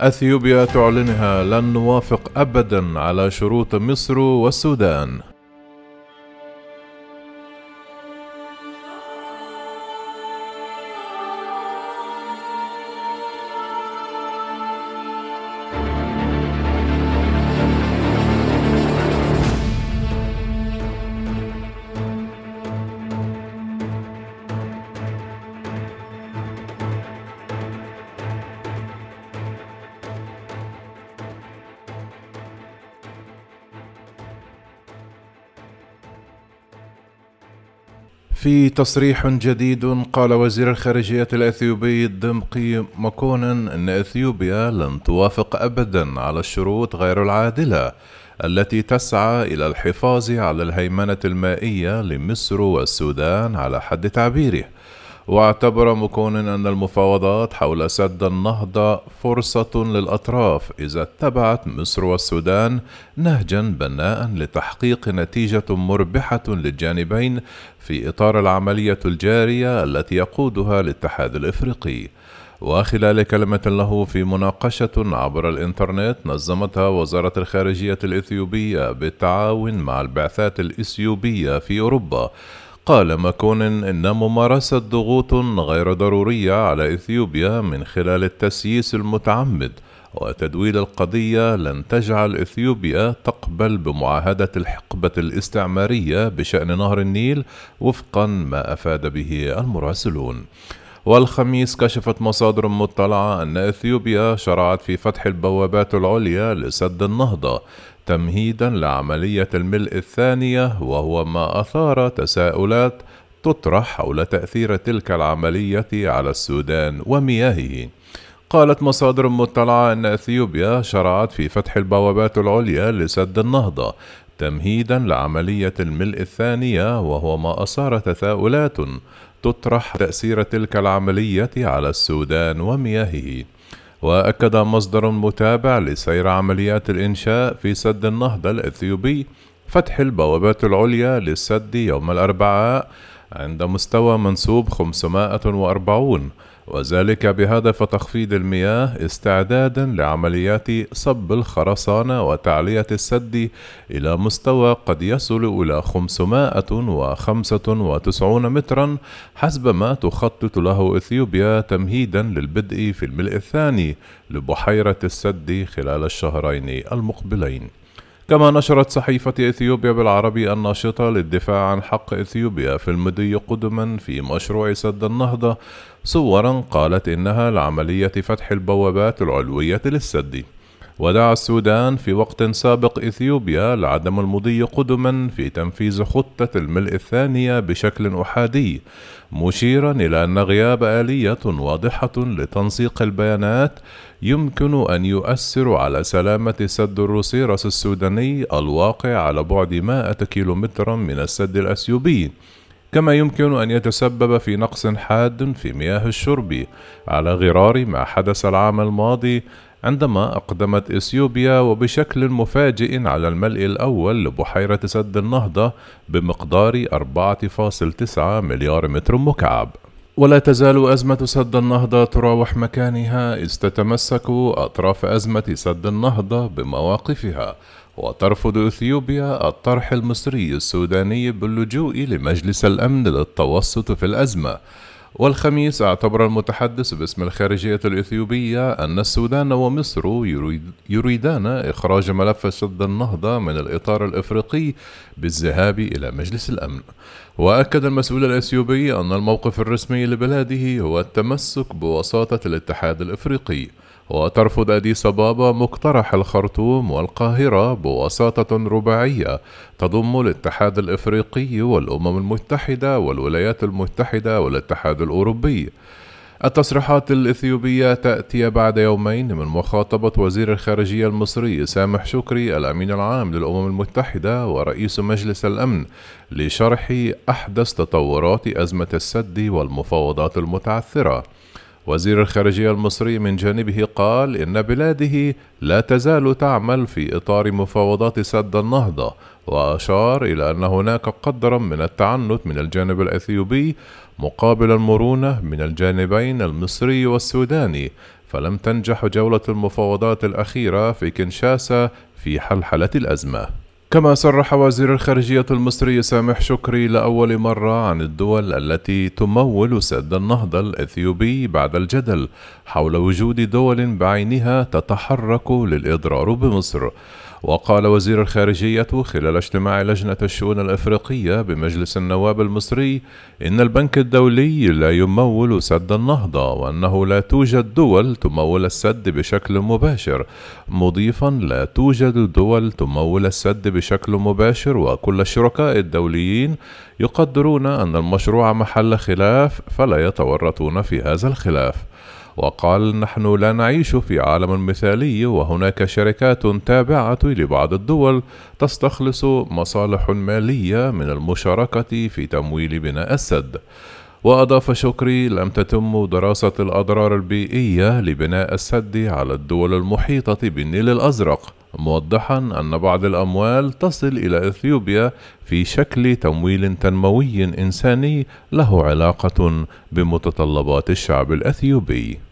أثيوبيا تعلنها لن نوافق ابدا على شروط مصر والسودان. في تصريح جديد قال وزير الخارجية الأثيوبي الدمقي مكونن أن أثيوبيا لن توافق أبدا على الشروط غير العادلة التي تسعى إلى الحفاظ على الهيمنة المائية لمصر والسودان على حد تعبيره. واعتبر مكون أن المفاوضات حول سد النهضة فرصة للأطراف إذا اتبعت مصر والسودان نهجا بناء لتحقيق نتيجة مربحة للجانبين في إطار العملية الجارية التي يقودها الاتحاد الإفريقي. وخلال كلمة له في مناقشة عبر الإنترنت نظمتها وزارة الخارجية الإثيوبية بالتعاون مع البعثات الإثيوبية في أوروبا قال ماكون إن ممارسة ضغوط غير ضرورية على إثيوبيا من خلال التسييس المتعمد وتدويل القضية لن تجعل إثيوبيا تقبل بمعاهدة الحقبة الاستعمارية بشأن نهر النيل وفقا ما أفاد به المراسلون. والخميس كشفت مصادر مطلعة أن إثيوبيا شرعت في فتح البوابات العليا لسد النهضة تمهيدا لعملية الملء الثانية وهو ما أثار تساؤلات تطرح حول تأثير تلك العملية على السودان ومياهه. قالت مصادر مطلعة أن أثيوبيا شرعت في فتح البوابات العليا لسد النهضة تمهيدا لعملية الملء الثانية وهو ما أثار تساؤلات تطرح تأثير تلك العملية على السودان ومياهه. وأكد مصدر متابع لسير عمليات الإنشاء في سد النهضة الإثيوبي فتح البوابات العليا للسد يوم الأربعاء عند مستوى منسوب 540 وذلك بهدف تخفيض المياه استعدادا لعمليات صب الخرسانة وتعلية السد إلى مستوى قد يصل إلى 595 مترا حسب ما تخطط له إثيوبيا تمهيدا للبدء في الملء الثاني لبحيرة السد خلال الشهرين المقبلين. كما نشرت صحيفة إثيوبيا بالعربي الناشطة للدفاع عن حق إثيوبيا في المضي قدما في مشروع سد النهضة. صورا قالت إنها لعملية فتح البوابات العلوية للسد. ودعا السودان في وقت سابق إثيوبيا لعدم المضي قدما في تنفيذ خطة الملء الثانية بشكل أحادي مشيرا إلى أن غياب آلية واضحة لتنسيق البيانات يمكن أن يؤثر على سلامة سد الروسيرس السوداني الواقع على بعد 100 كيلومترا من السد الأثيوبي كما يمكن أن يتسبب في نقص حاد في مياه الشرب على غرار ما حدث العام الماضي عندما أقدمت إثيوبيا وبشكل مفاجئ على الملء الأول لبحيرة سد النهضة بمقدار 4.9 مليار متر مكعب. ولا تزال أزمة سد النهضة تراوح مكانها إذ تتمسك أطراف أزمة سد النهضة بمواقفها وترفض إثيوبيا الطرح المصري السوداني باللجوء لمجلس الأمن للتوسط في الأزمة. والخميس اعتبر المتحدث باسم الخارجية الإثيوبية أن السودان ومصر يريدان إخراج ملف سد النهضة من الإطار الإفريقي بالذهاب إلى مجلس الأمن. وأكد المسؤول الإثيوبي أن الموقف الرسمي لبلاده هو التمسك بوساطة الاتحاد الإفريقي. وترفض أديس أبابا مقترح الخرطوم والقاهرة بوساطة رباعية تضم الاتحاد الإفريقي والأمم المتحدة والولايات المتحدة والاتحاد الأوروبي. التصريحات الإثيوبية تأتي بعد يومين من مخاطبة وزير الخارجية المصري سامح شكري الأمين العام للأمم المتحدة ورئيس مجلس الأمن لشرح أحدث تطورات أزمة السد والمفاوضات المتعثرة. وزير الخارجية المصري من جانبه قال إن بلاده لا تزال تعمل في إطار مفاوضات سد النهضة وأشار إلى أن هناك قدرا من التعنت من الجانب الأثيوبي مقابل المرونة من الجانبين المصري والسوداني فلم تنجح جولة المفاوضات الأخيرة في كنشاسا في حلحلة الأزمة. كما صرح وزير الخارجية المصري سامح شكري لأول مرة عن الدول التي تمول سد النهضة الإثيوبي بعد الجدل حول وجود دول بعينها تتحرك للإضرار بمصر. وقال وزير الخارجية خلال اجتماع لجنة الشؤون الأفريقية بمجلس النواب المصري إن البنك الدولي لا يمول سد النهضة وأنه لا توجد دول تمول السد بشكل مباشر. مضيفا لا توجد دول تمول السد بشكل مباشر وكل الشركاء الدوليين يقدرون أن المشروع محل خلاف فلا يتورطون في هذا الخلاف. وقال نحن لا نعيش في عالم مثالي وهناك شركات تابعة لبعض الدول تستخلص مصالح مالية من المشاركة في تمويل بناء السد. وأضاف شكري لم تتم دراسة الأضرار البيئية لبناء السد على الدول المحيطة بالنيل الأزرق موضحا أن بعض الأموال تصل إلى إثيوبيا في شكل تمويل تنموي إنساني له علاقة بمتطلبات الشعب الأثيوبي.